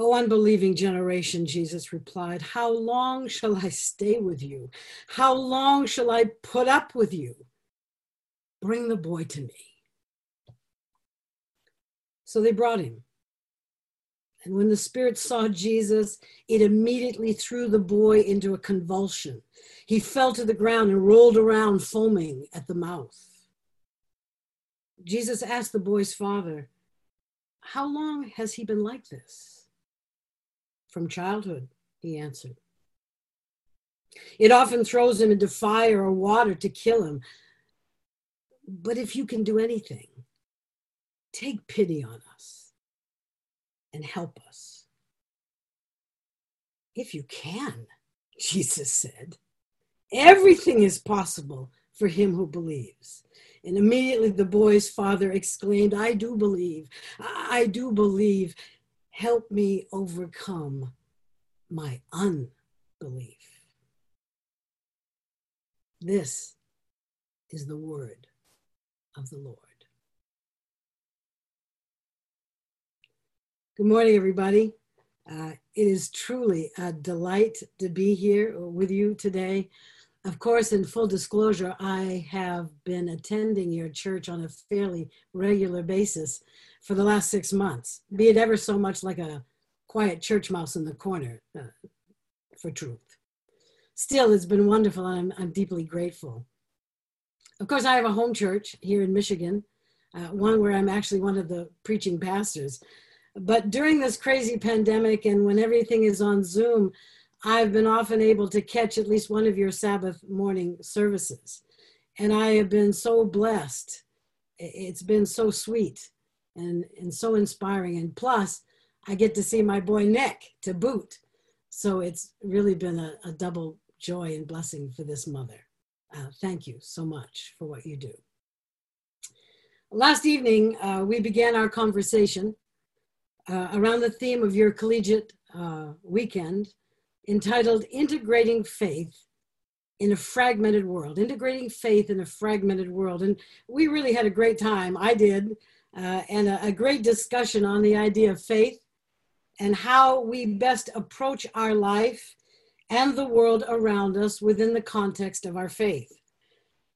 O unbelieving generation, Jesus replied, How long shall I stay with you? How long shall I put up with you? Bring the boy to me. So they brought him. And when the spirit saw Jesus, it immediately threw the boy into a convulsion. He fell to the ground and rolled around, foaming at the mouth. Jesus asked the boy's father, How long has he been like this? From childhood, he answered. It often throws him into fire or water to kill him. But if you can do anything, take pity on us and help us. If you can, Jesus said, everything is possible for him who believes. And immediately the boy's father exclaimed, I do believe, I do believe. Help me overcome my unbelief. This is the word of the Lord. Good morning, everybody. Uh, it is truly a delight to be here with you today. Of course, in full disclosure, I have been attending your church on a fairly regular basis for the last six months, be it ever so much like a quiet church mouse in the corner uh, for truth. Still, it's been wonderful and I'm, I'm, deeply grateful. Of course, I have a home church here in Michigan, uh, one where I'm actually one of the preaching pastors. But during this crazy pandemic and when everything is on Zoom, I've been often able to catch at least one of your Sabbath morning services. And I have been so blessed. It's been so sweet and, and so inspiring. And plus, I get to see my boy Nick to boot. So it's really been a, a double joy and blessing for this mother. Uh, thank you so much for what you do. Last evening, uh, we began our conversation uh, around the theme of your collegiate uh, weekend entitled Integrating Faith in a Fragmented World. Integrating Faith in a Fragmented World. And we really had a great time. I did uh, and a, a great discussion on the idea of faith and how we best approach our life and the world around us within the context of our faith.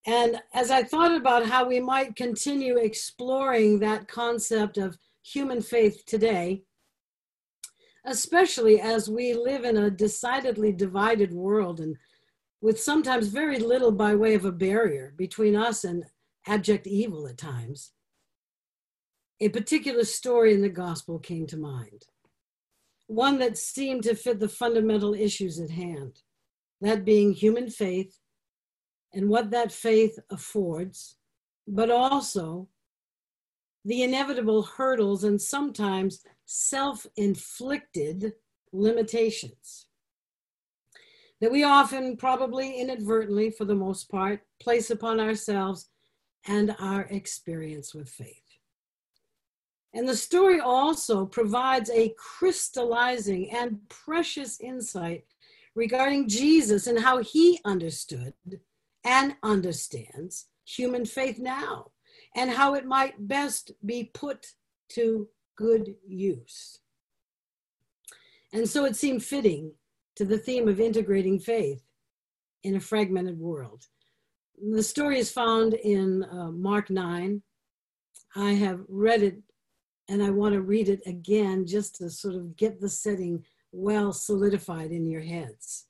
And as I thought about how we might continue exploring that concept of human faith today, especially as we live in a decidedly divided world and with sometimes very little by way of a barrier between us and abject evil at times, a particular story in the gospel came to mind, one that seemed to fit the fundamental issues at hand, that being human faith and what that faith affords, but also the inevitable hurdles and sometimes self inflicted limitations that we often, probably inadvertently for the most part, place upon ourselves and our experience with faith. And the story also provides a crystallizing and precious insight regarding Jesus and how he understood and understands human faith now and how it might best be put to good use. And so it seemed fitting to the theme of integrating faith in a fragmented world. The story is found in uh, Mark 9. I have read it and I want to read it again just to sort of get the setting well solidified in your heads.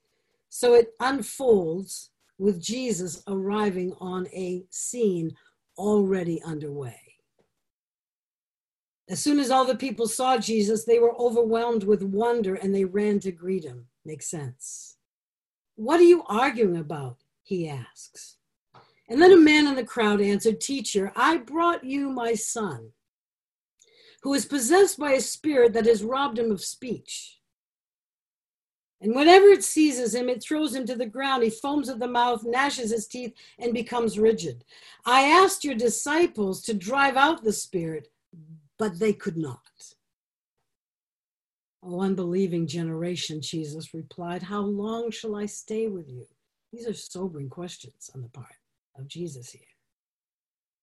So it unfolds with Jesus arriving on a scene already underway. As soon as all the people saw Jesus, they were overwhelmed with wonder and they ran to greet him. Makes sense. What are you arguing about? He asks. And then a man in the crowd answered, Teacher, I brought you my son who is possessed by a spirit that has robbed him of speech. And whenever it seizes him, it throws him to the ground. He foams at the mouth, gnashes his teeth, and becomes rigid. I asked your disciples to drive out the spirit, but they could not. O unbelieving generation, Jesus replied, How long shall I stay with you? These are sobering questions on the part of Jesus here.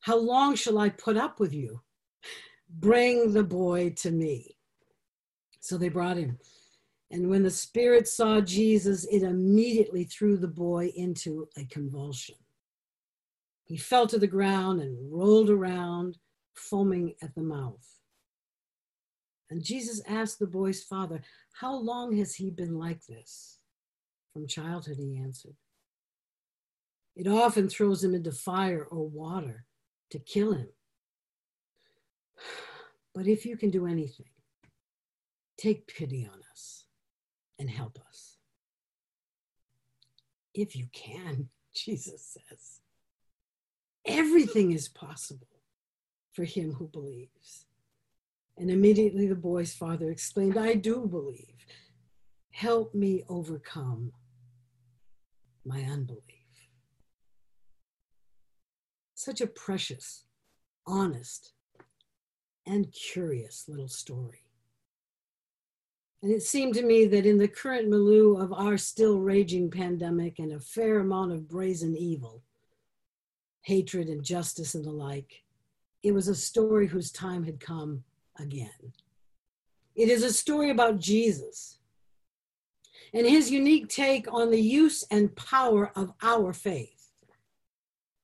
How long shall I put up with you? Bring the boy to me. So they brought him. And when the spirit saw Jesus, it immediately threw the boy into a convulsion. He fell to the ground and rolled around, foaming at the mouth. And Jesus asked the boy's father, How long has he been like this? From childhood, he answered. It often throws him into fire or water to kill him. But if you can do anything, take pity on us and help us. If you can, Jesus says. Everything is possible for him who believes. And immediately the boy's father exclaimed, I do believe. Help me overcome my unbelief. Such a precious, honest, and curious little story. And it seemed to me that in the current milieu of our still raging pandemic and a fair amount of brazen evil, hatred, injustice, and the like, it was a story whose time had come again. It is a story about Jesus and his unique take on the use and power of our faith.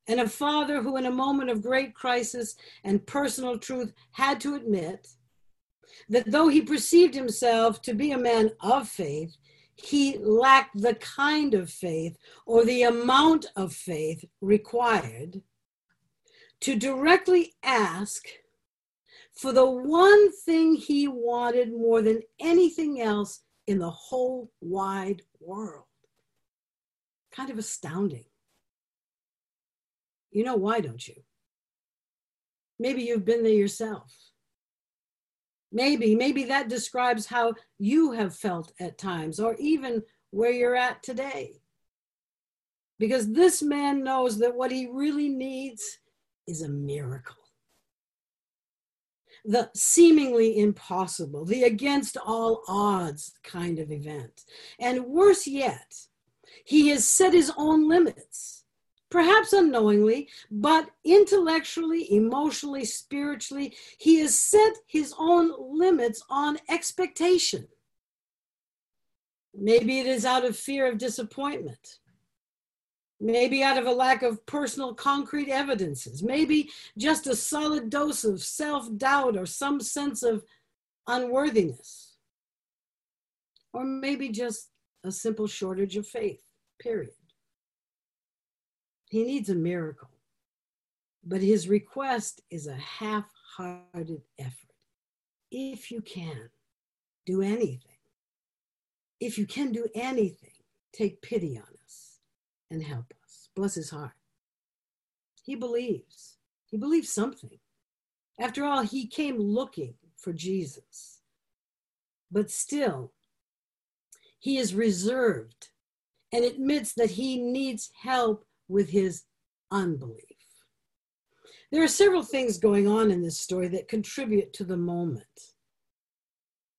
And a father who, in a moment of great crisis and personal truth, had to admit that though he perceived himself to be a man of faith, he lacked the kind of faith or the amount of faith required to directly ask for the one thing he wanted more than anything else in the whole wide world. Kind of astounding. You know why, don't you? Maybe you've been there yourself. Maybe, maybe that describes how you have felt at times, or even where you're at today. Because this man knows that what he really needs is a miracle. The seemingly impossible, the against all odds kind of event. And worse yet, he has set his own limits perhaps unknowingly, but intellectually, emotionally, spiritually, he has set his own limits on expectation. Maybe it is out of fear of disappointment. Maybe out of a lack of personal concrete evidences. Maybe just a solid dose of self doubt or some sense of unworthiness. Or maybe just a simple shortage of faith, period. He needs a miracle. But his request is a half hearted effort. If you can, do anything. If you can do anything, take pity on us and help us. Bless his heart. He believes. He believes something. After all, he came looking for Jesus. But still, he is reserved and admits that he needs help with his unbelief. There are several things going on in this story that contribute to the moment.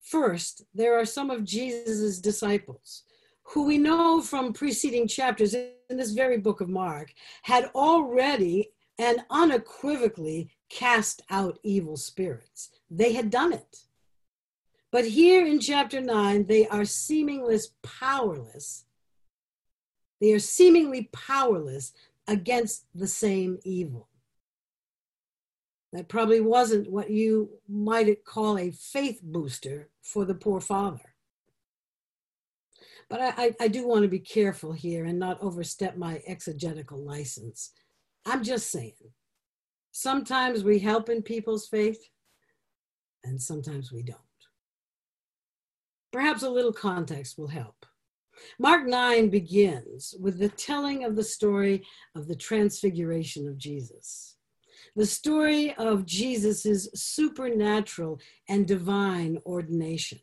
First, there are some of Jesus' disciples who we know from preceding chapters in this very book of Mark had already and unequivocally cast out evil spirits. They had done it. But here in chapter 9, they are seemingly powerless they are seemingly powerless against the same evil. That probably wasn't what you might call a faith booster for the poor father. But I, I, do want to be careful here and not overstep my exegetical license. I'm just saying, sometimes we help in people's faith, and sometimes we don't. Perhaps a little context will help. Mark 9 begins with the telling of the story of the transfiguration of Jesus. The story of Jesus' supernatural and divine ordination.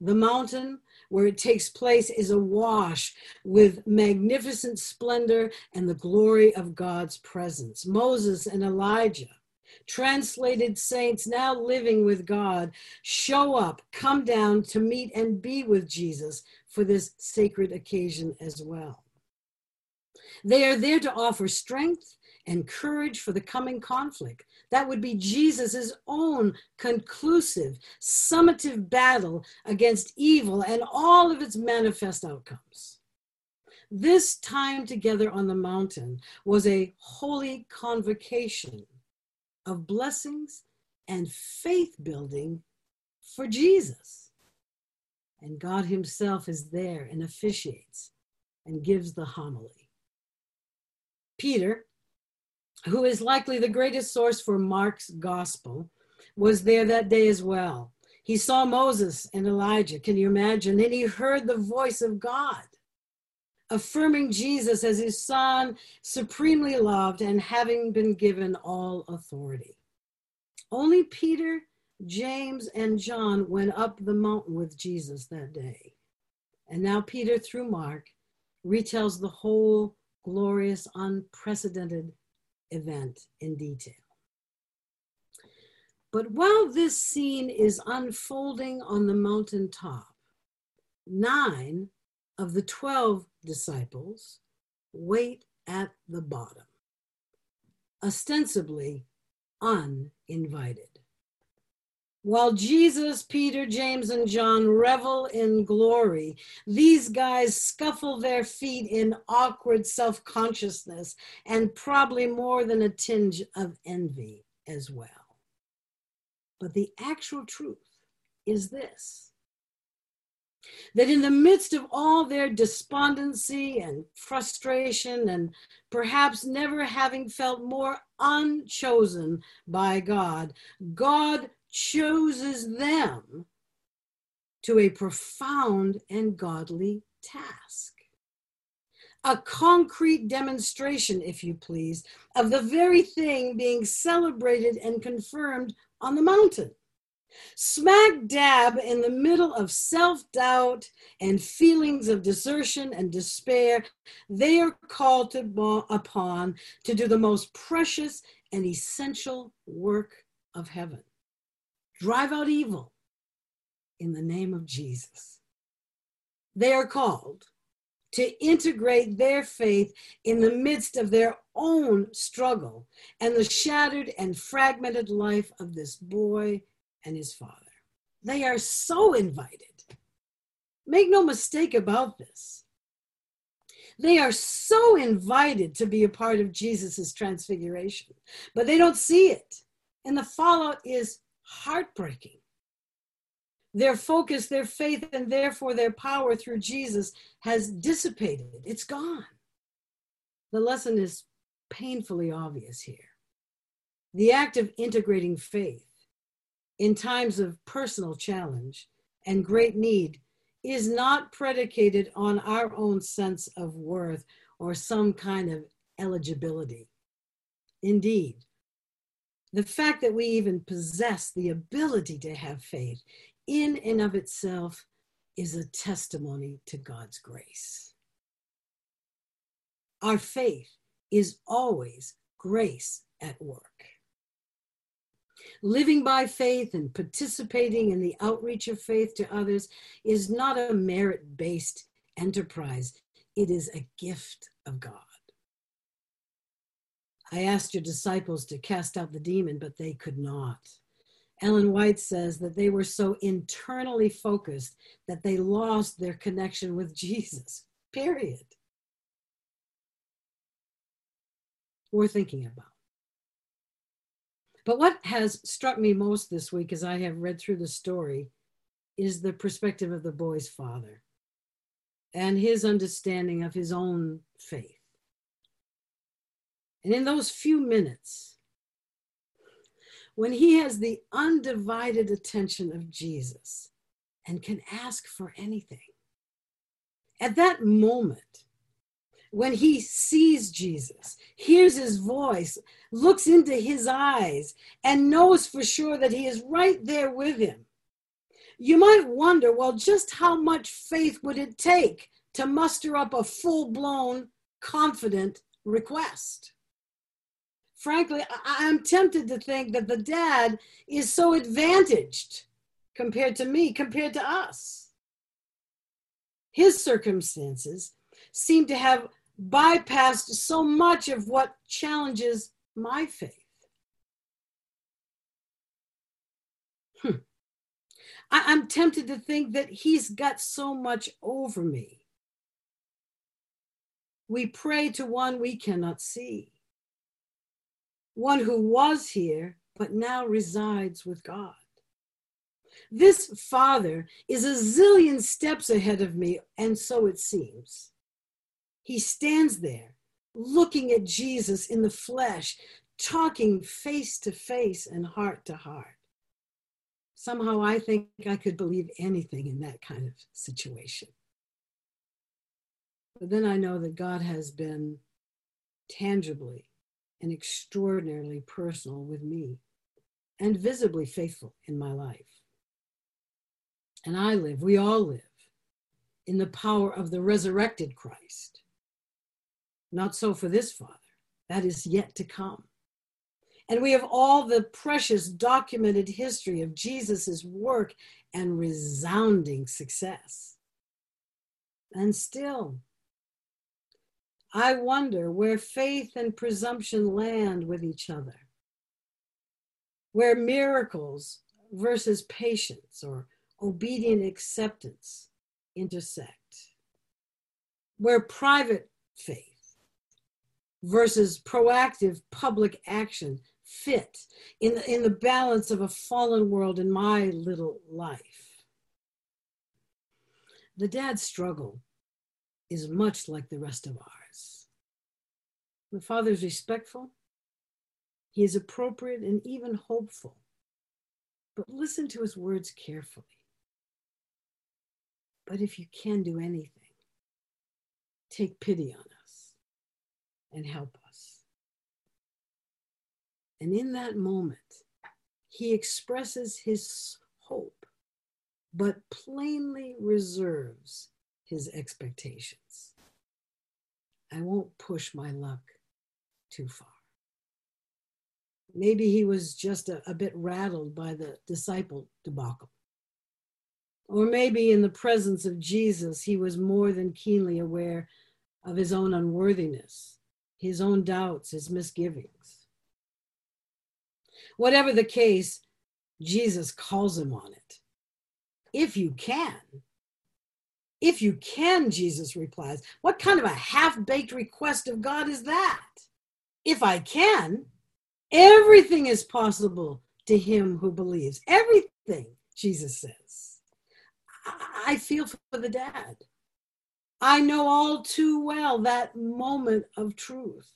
The mountain where it takes place is awash with magnificent splendor and the glory of God's presence. Moses and Elijah translated saints now living with God show up, come down to meet and be with Jesus for this sacred occasion as well. They are there to offer strength and courage for the coming conflict. That would be Jesus' own conclusive, summative battle against evil and all of its manifest outcomes. This time together on the mountain was a holy convocation of blessings and faith building for Jesus. And God Himself is there and officiates and gives the homily. Peter, who is likely the greatest source for Mark's gospel, was there that day as well. He saw Moses and Elijah, can you imagine? And he heard the voice of God affirming Jesus as his son, supremely loved and having been given all authority. Only Peter, James, and John went up the mountain with Jesus that day. And now Peter, through Mark, retells the whole glorious, unprecedented event in detail. But while this scene is unfolding on the mountaintop, nine of the 12 disciples wait at the bottom, ostensibly uninvited. While Jesus, Peter, James, and John revel in glory, these guys scuffle their feet in awkward self consciousness and probably more than a tinge of envy as well. But the actual truth is this that in the midst of all their despondency and frustration, and perhaps never having felt more unchosen by God, God chooses them to a profound and godly task. A concrete demonstration, if you please, of the very thing being celebrated and confirmed on the mountain. Smack dab in the middle of self doubt and feelings of desertion and despair, they are called to, upon to do the most precious and essential work of heaven drive out evil in the name of Jesus. They are called to integrate their faith in the midst of their own struggle and the shattered and fragmented life of this boy and his father. They are so invited. Make no mistake about this. They are so invited to be a part of Jesus' transfiguration, but they don't see it. And the fallout is heartbreaking. Their focus, their faith, and therefore their power through Jesus has dissipated. It's gone. The lesson is painfully obvious here. The act of integrating faith in times of personal challenge and great need is not predicated on our own sense of worth or some kind of eligibility. Indeed, the fact that we even possess the ability to have faith in and of itself is a testimony to God's grace. Our faith is always grace at work. Living by faith and participating in the outreach of faith to others is not a merit based enterprise, it is a gift of God. I asked your disciples to cast out the demon, but they could not. Ellen White says that they were so internally focused that they lost their connection with Jesus, period. Worth thinking about. But what has struck me most this week as I have read through the story is the perspective of the boy's father and his understanding of his own faith. And in those few minutes, when he has the undivided attention of Jesus and can ask for anything, at that moment, when he sees Jesus, hears his voice, looks into his eyes, and knows for sure that he is right there with him, you might wonder well, just how much faith would it take to muster up a full blown, confident request? Frankly, I- am tempted to think that the dad is so advantaged compared to me, compared to us. His circumstances seem to have bypassed so much of what challenges my faith. Hmm. I, am tempted to think that he's got so much over me. We pray to one we cannot see, one who was here but now resides with God. This father is a zillion steps ahead of me, and so it seems. He stands there looking at Jesus in the flesh, talking face to face and heart to heart. Somehow I think I could believe anything in that kind of situation. But then I know that God has been tangibly and extraordinarily personal with me and visibly faithful in my life. And I live, we all live, in the power of the resurrected Christ. Not so for this Father, that is yet to come. And we have all the precious documented history of Jesus' work and resounding success. And still, I wonder where faith and presumption land with each other, where miracles versus patience or obedient acceptance intersect, where private faith versus proactive public action fit in the, in the balance of a fallen world in my little life. The dad's struggle is much like the rest of ours. The father is respectful, he is appropriate and even hopeful, but listen to his words carefully. But if you can do anything, take pity on us and help us. And in that moment, he expresses his hope, but plainly reserves his expectations. I won't push my luck too far. Maybe he was just a, a bit rattled by the disciple debacle. Or maybe in the presence of Jesus, he was more than keenly aware of his own unworthiness, his own doubts, his misgivings. Whatever the case, Jesus calls him on it. If you can. If you can, Jesus replies. What kind of a half baked request of God is that? If I can, everything is possible to him who believes. Everything, Jesus says. I feel for the dad. I know all too well that moment of truth.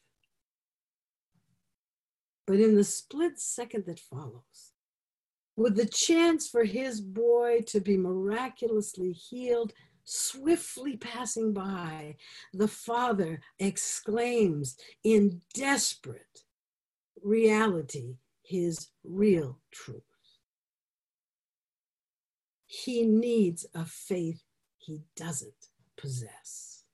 But in the split second that follows, with the chance for his boy to be miraculously healed swiftly passing by, the father exclaims in desperate reality his real truth. He needs a faith he doesn't possess.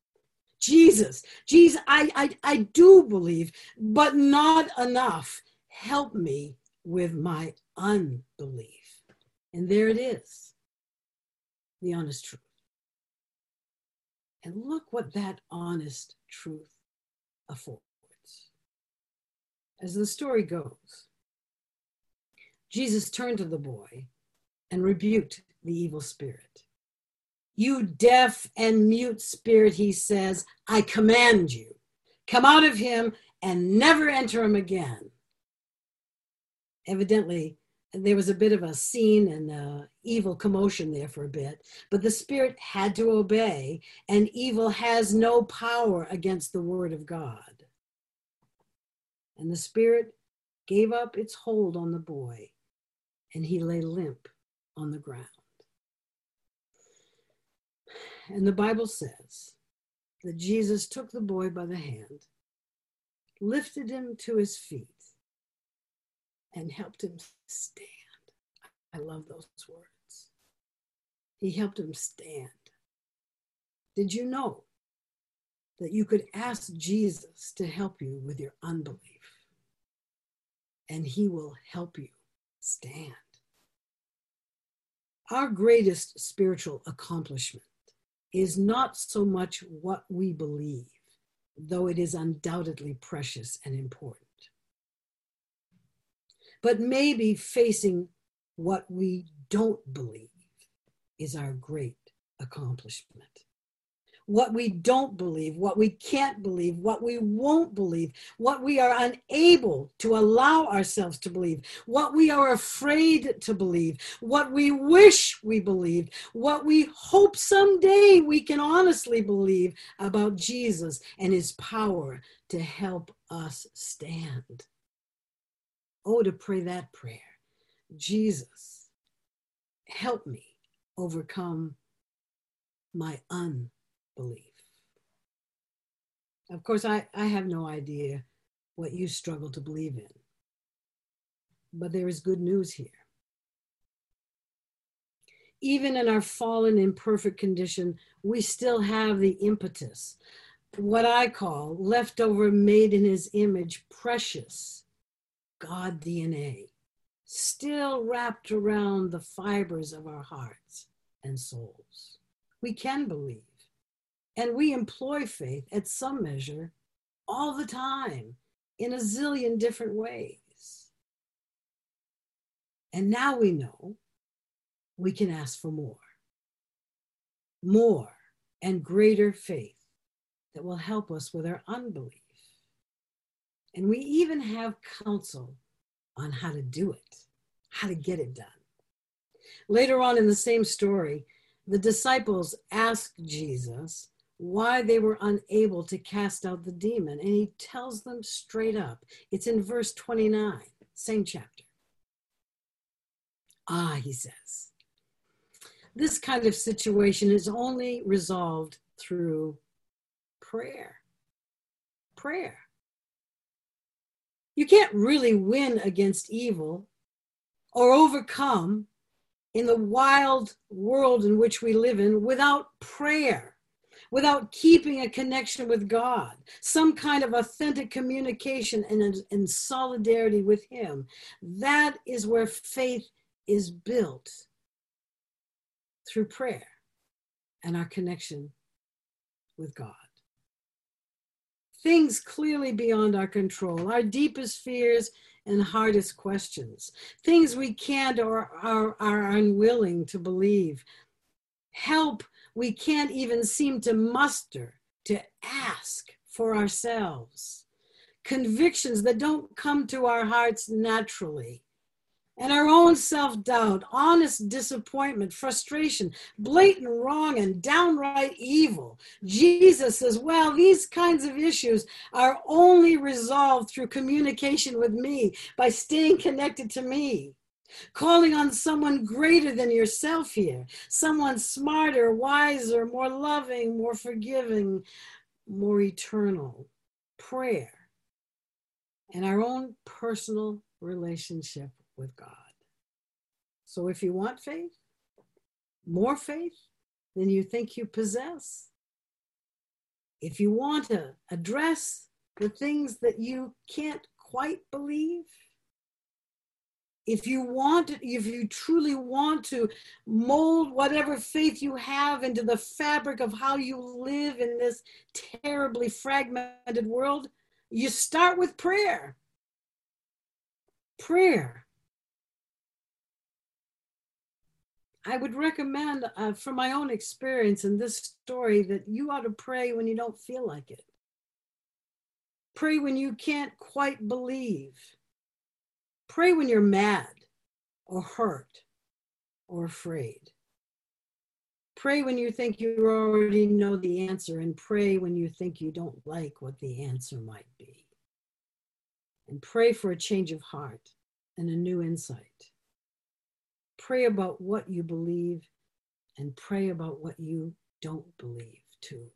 Jesus, Jesus, I, I, I do believe, but not enough. Help me with my unbelief. And there it is, the honest truth. And look what that honest truth affords. As the story goes, Jesus turned to the boy and rebuked the evil spirit. You deaf and mute spirit, he says, I command you, come out of him and never enter him again. Evidently, there was a bit of a scene and evil commotion there for a bit, but the spirit had to obey, and evil has no power against the word of God. And the spirit gave up its hold on the boy, and he lay limp on the ground. And the Bible says that Jesus took the boy by the hand, lifted him to his feet, and helped him stand. I love those words. He helped him stand. Did you know that you could ask Jesus to help you with your unbelief? And he will help you stand. Our greatest spiritual accomplishment is not so much what we believe, though it is undoubtedly precious and important. But maybe facing what we don't believe is our great accomplishment what we don't believe, what we can't believe, what we won't believe, what we are unable to allow ourselves to believe, what we are afraid to believe, what we wish we believed, what we hope someday we can honestly believe about Jesus and his power to help us stand. Oh, to pray that prayer Jesus, help me overcome my unbelief. Of course, I, I have no idea what you struggle to believe in, but there is good news here. Even in our fallen, imperfect condition, we still have the impetus, what I call leftover made in his image, precious God DNA, still wrapped around the fibers of our hearts and souls. We can believe. And we employ faith at some measure all the time in a zillion different ways. And now we know we can ask for more, more and greater faith that will help us with our unbelief. And we even have counsel on how to do it, how to get it done. Later on in the same story, the disciples ask Jesus why they were unable to cast out the demon. And he tells them straight up. It's in verse 29, same chapter. Ah, he says, this kind of situation is only resolved through prayer. Prayer. You can't really win against evil or overcome in the wild world in which we live in without prayer without keeping a connection with God, some kind of authentic communication and, and solidarity with Him. That is where faith is built through prayer and our connection with God. Things clearly beyond our control, our deepest fears and hardest questions, things we can't or are, are unwilling to believe. Help we can't even seem to muster to ask for ourselves. Convictions that don't come to our hearts naturally. And our own self doubt, honest disappointment, frustration, blatant wrong, and downright evil. Jesus says, well, these kinds of issues are only resolved through communication with me by staying connected to me calling on someone greater than yourself here, someone smarter, wiser, more loving, more forgiving, more eternal. Prayer and our own personal relationship with God. So if you want faith, more faith than you think you possess, if you want to address the things that you can't quite believe, if you want if you truly want to mold whatever faith you have into the fabric of how you live in this terribly fragmented world you start with prayer prayer i would recommend uh, from my own experience in this story that you ought to pray when you don't feel like it pray when you can't quite believe Pray when you're mad or hurt or afraid. Pray when you think you already know the answer, and pray when you think you don't like what the answer might be. And pray for a change of heart and a new insight. Pray about what you believe and pray about what you don't believe too.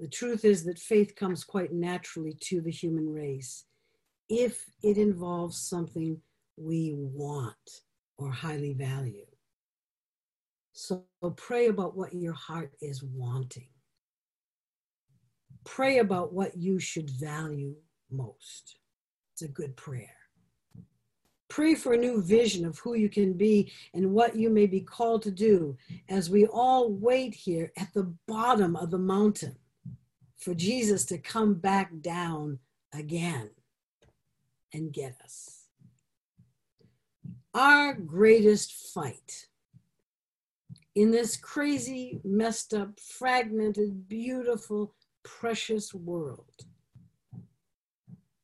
The truth is that faith comes quite naturally to the human race if it involves something we want or highly value. So pray about what your heart is wanting. Pray about what you should value most. It's a good prayer. Pray for a new vision of who you can be and what you may be called to do as we all wait here at the bottom of the mountain for Jesus to come back down again and get us. Our greatest fight in this crazy, messed up, fragmented, beautiful, precious world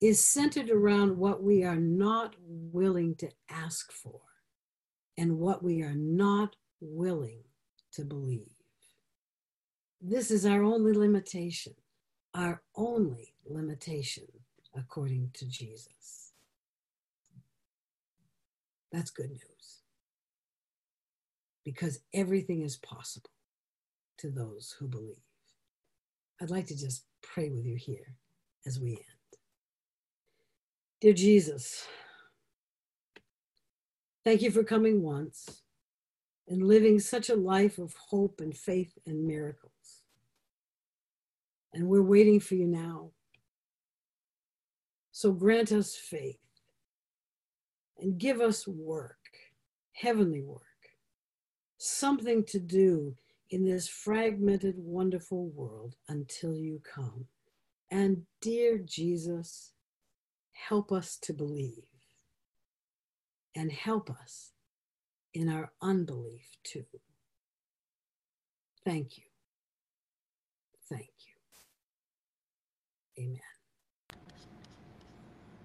is centered around what we are not willing to ask for and what we are not willing to believe. This is our only limitation, our only limitation, according to Jesus. That's good news because everything is possible to those who believe. I'd like to just pray with you here as we end. Dear Jesus, thank you for coming once and living such a life of hope and faith and miracles. And we're waiting for you now. So grant us faith and give us work, heavenly work, something to do in this fragmented, wonderful world until you come. And dear Jesus, help us to believe and help us in our unbelief too. Thank you. Thank you. Amen.